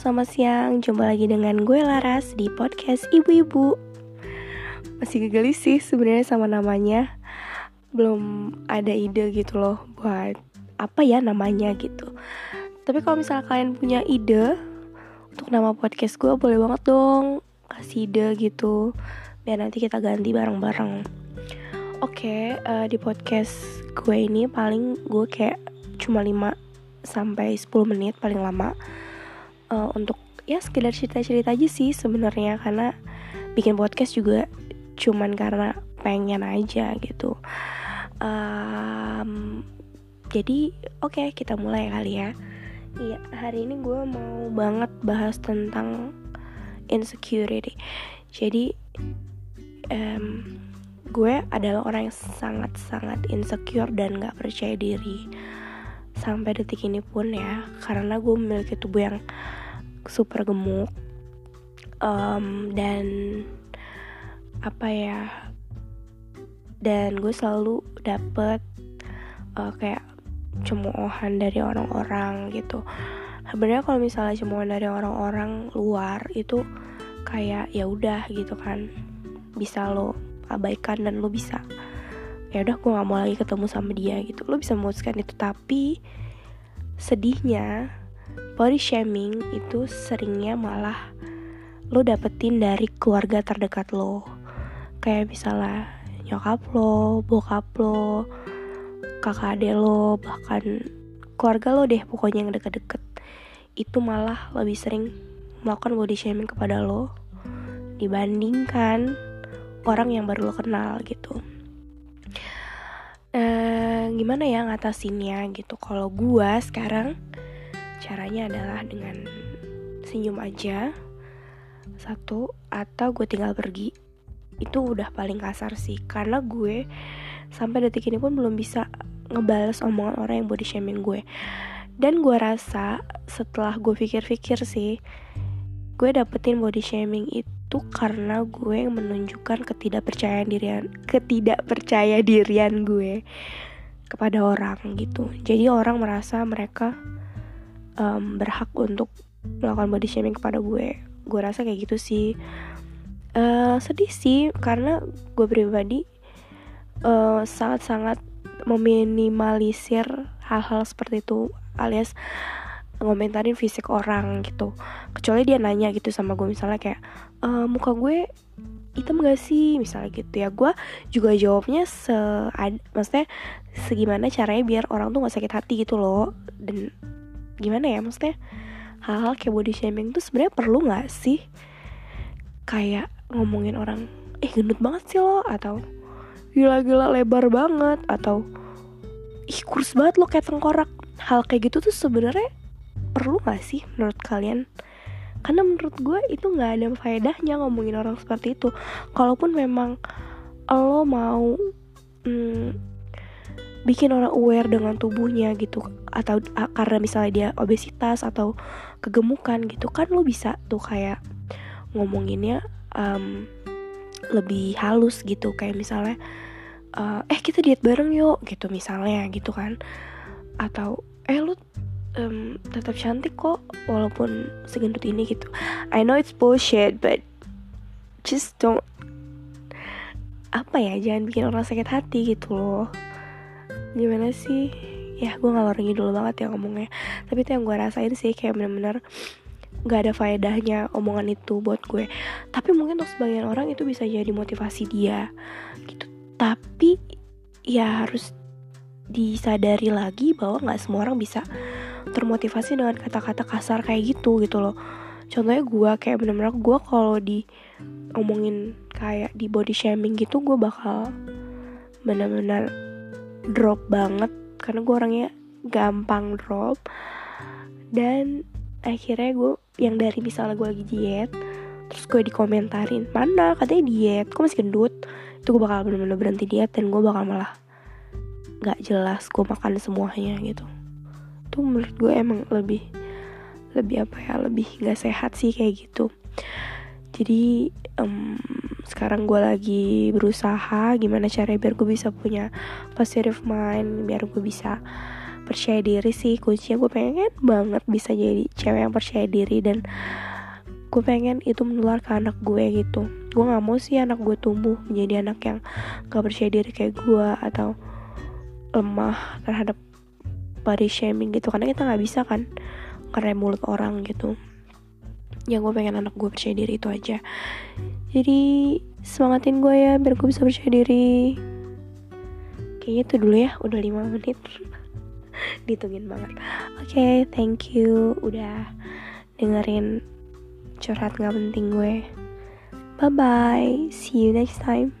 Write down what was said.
selamat siang. Jumpa lagi dengan gue Laras di podcast Ibu-Ibu. Masih gegelis sih sebenarnya sama namanya. Belum ada ide gitu loh Buat apa ya namanya gitu. Tapi kalau misalnya kalian punya ide Untuk nama podcast gue boleh banget dong Kasih ide gitu. Biar nanti kita ganti bareng-bareng. Oke, uh, di podcast gue ini paling gue kayak cuma 5 sampai 10 menit paling lama uh, untuk ya sekedar cerita-cerita aja sih sebenarnya. Karena bikin podcast juga cuman karena pengen aja gitu. Um, jadi oke okay, kita mulai kali ya. Iya hari ini gue mau banget bahas tentang insecurity. Jadi um, gue adalah orang yang sangat-sangat insecure dan gak percaya diri. Sampai detik ini pun ya karena gue memiliki tubuh yang super gemuk. Um, dan apa ya? Dan gue selalu dapet uh, kayak cemoohan dari orang-orang gitu. Sebenarnya kalau misalnya cemoohan dari orang-orang luar itu kayak ya udah gitu kan. Bisa lo abaikan dan lo bisa ya udah gue nggak mau lagi ketemu sama dia gitu. Lo bisa memutuskan itu tapi sedihnya body shaming itu seringnya malah lo dapetin dari keluarga terdekat lo kayak misalnya nyokap lo, bokap lo, kakak ade lo, bahkan keluarga lo deh pokoknya yang deket-deket itu malah lebih sering melakukan body shaming kepada lo dibandingkan orang yang baru lo kenal gitu. Eh, gimana ya ngatasinnya gitu? Kalau gua sekarang caranya adalah dengan senyum aja satu atau gue tinggal pergi. Itu udah paling kasar sih karena gue sampai detik ini pun belum bisa ngebales omongan orang yang body shaming gue. Dan gue rasa setelah gue pikir-pikir sih gue dapetin body shaming itu karena gue menunjukkan ketidakpercayaan dirian ketidakpercaya dirian gue kepada orang gitu. Jadi orang merasa mereka um, berhak untuk melakukan body shaming kepada gue. Gue rasa kayak gitu sih. Uh, sedih sih karena gue pribadi uh, sangat-sangat meminimalisir hal-hal seperti itu alias ngomentarin fisik orang gitu. Kecuali dia nanya gitu sama gue misalnya kayak e, muka gue hitam gak sih? Misalnya gitu ya. Gue juga jawabnya se maksudnya segimana caranya biar orang tuh gak sakit hati gitu loh. Dan gimana ya maksudnya hal-hal kayak body shaming tuh sebenarnya perlu nggak sih? Kayak ngomongin orang eh gendut banget sih lo atau gila-gila lebar banget atau ih kurus banget lo kayak tengkorak. Hal kayak gitu tuh sebenarnya perlu nggak sih menurut kalian? Karena menurut gue itu nggak ada faedahnya ngomongin orang seperti itu. Kalaupun memang lo mau hmm, bikin orang aware dengan tubuhnya gitu. Atau karena misalnya dia obesitas atau kegemukan gitu kan lo bisa tuh kayak ngomonginnya um, lebih halus gitu. Kayak misalnya uh, eh kita diet bareng yuk gitu misalnya gitu kan. Atau eh lu um, tetap cantik kok walaupun segendut ini gitu. I know it's bullshit but just don't apa ya jangan bikin orang sakit hati gitu loh gimana sih? Ya gue ngalor dulu banget ya ngomongnya. Tapi itu yang gue rasain sih kayak bener-bener gak ada faedahnya omongan itu buat gue. Tapi mungkin untuk sebagian orang itu bisa jadi motivasi dia gitu. Tapi ya harus disadari lagi bahwa nggak semua orang bisa termotivasi dengan kata-kata kasar kayak gitu gitu loh. Contohnya gue kayak bener-bener gue kalau di omongin kayak di body shaming gitu gue bakal bener-bener drop banget karena gue orangnya gampang drop. Dan akhirnya gue yang dari misalnya gue lagi diet terus gue dikomentarin mana? Katanya diet kok masih gendut? Itu gue bakal bener-bener berhenti diet dan gue bakal malah nggak jelas gue makan semuanya gitu. Tuh menurut gue emang lebih lebih apa ya lebih nggak sehat sih kayak gitu. Jadi um, sekarang gue lagi berusaha gimana cara biar gue bisa punya positive mind biar gue bisa percaya diri sih. Kuncinya gue pengen banget bisa jadi cewek yang percaya diri dan gue pengen itu menular ke anak gue gitu. Gue nggak mau sih anak gue tumbuh menjadi anak yang gak percaya diri kayak gue atau lemah terhadap body shaming gitu. Karena kita nggak bisa kan ngerem mulut orang gitu. Ya gue pengen anak gue percaya diri itu aja jadi semangatin gue ya biar gue bisa percaya diri. Kayaknya itu dulu ya udah 5 menit. Ditungin banget. Oke okay, thank you udah dengerin curhat nggak penting gue. Bye bye see you next time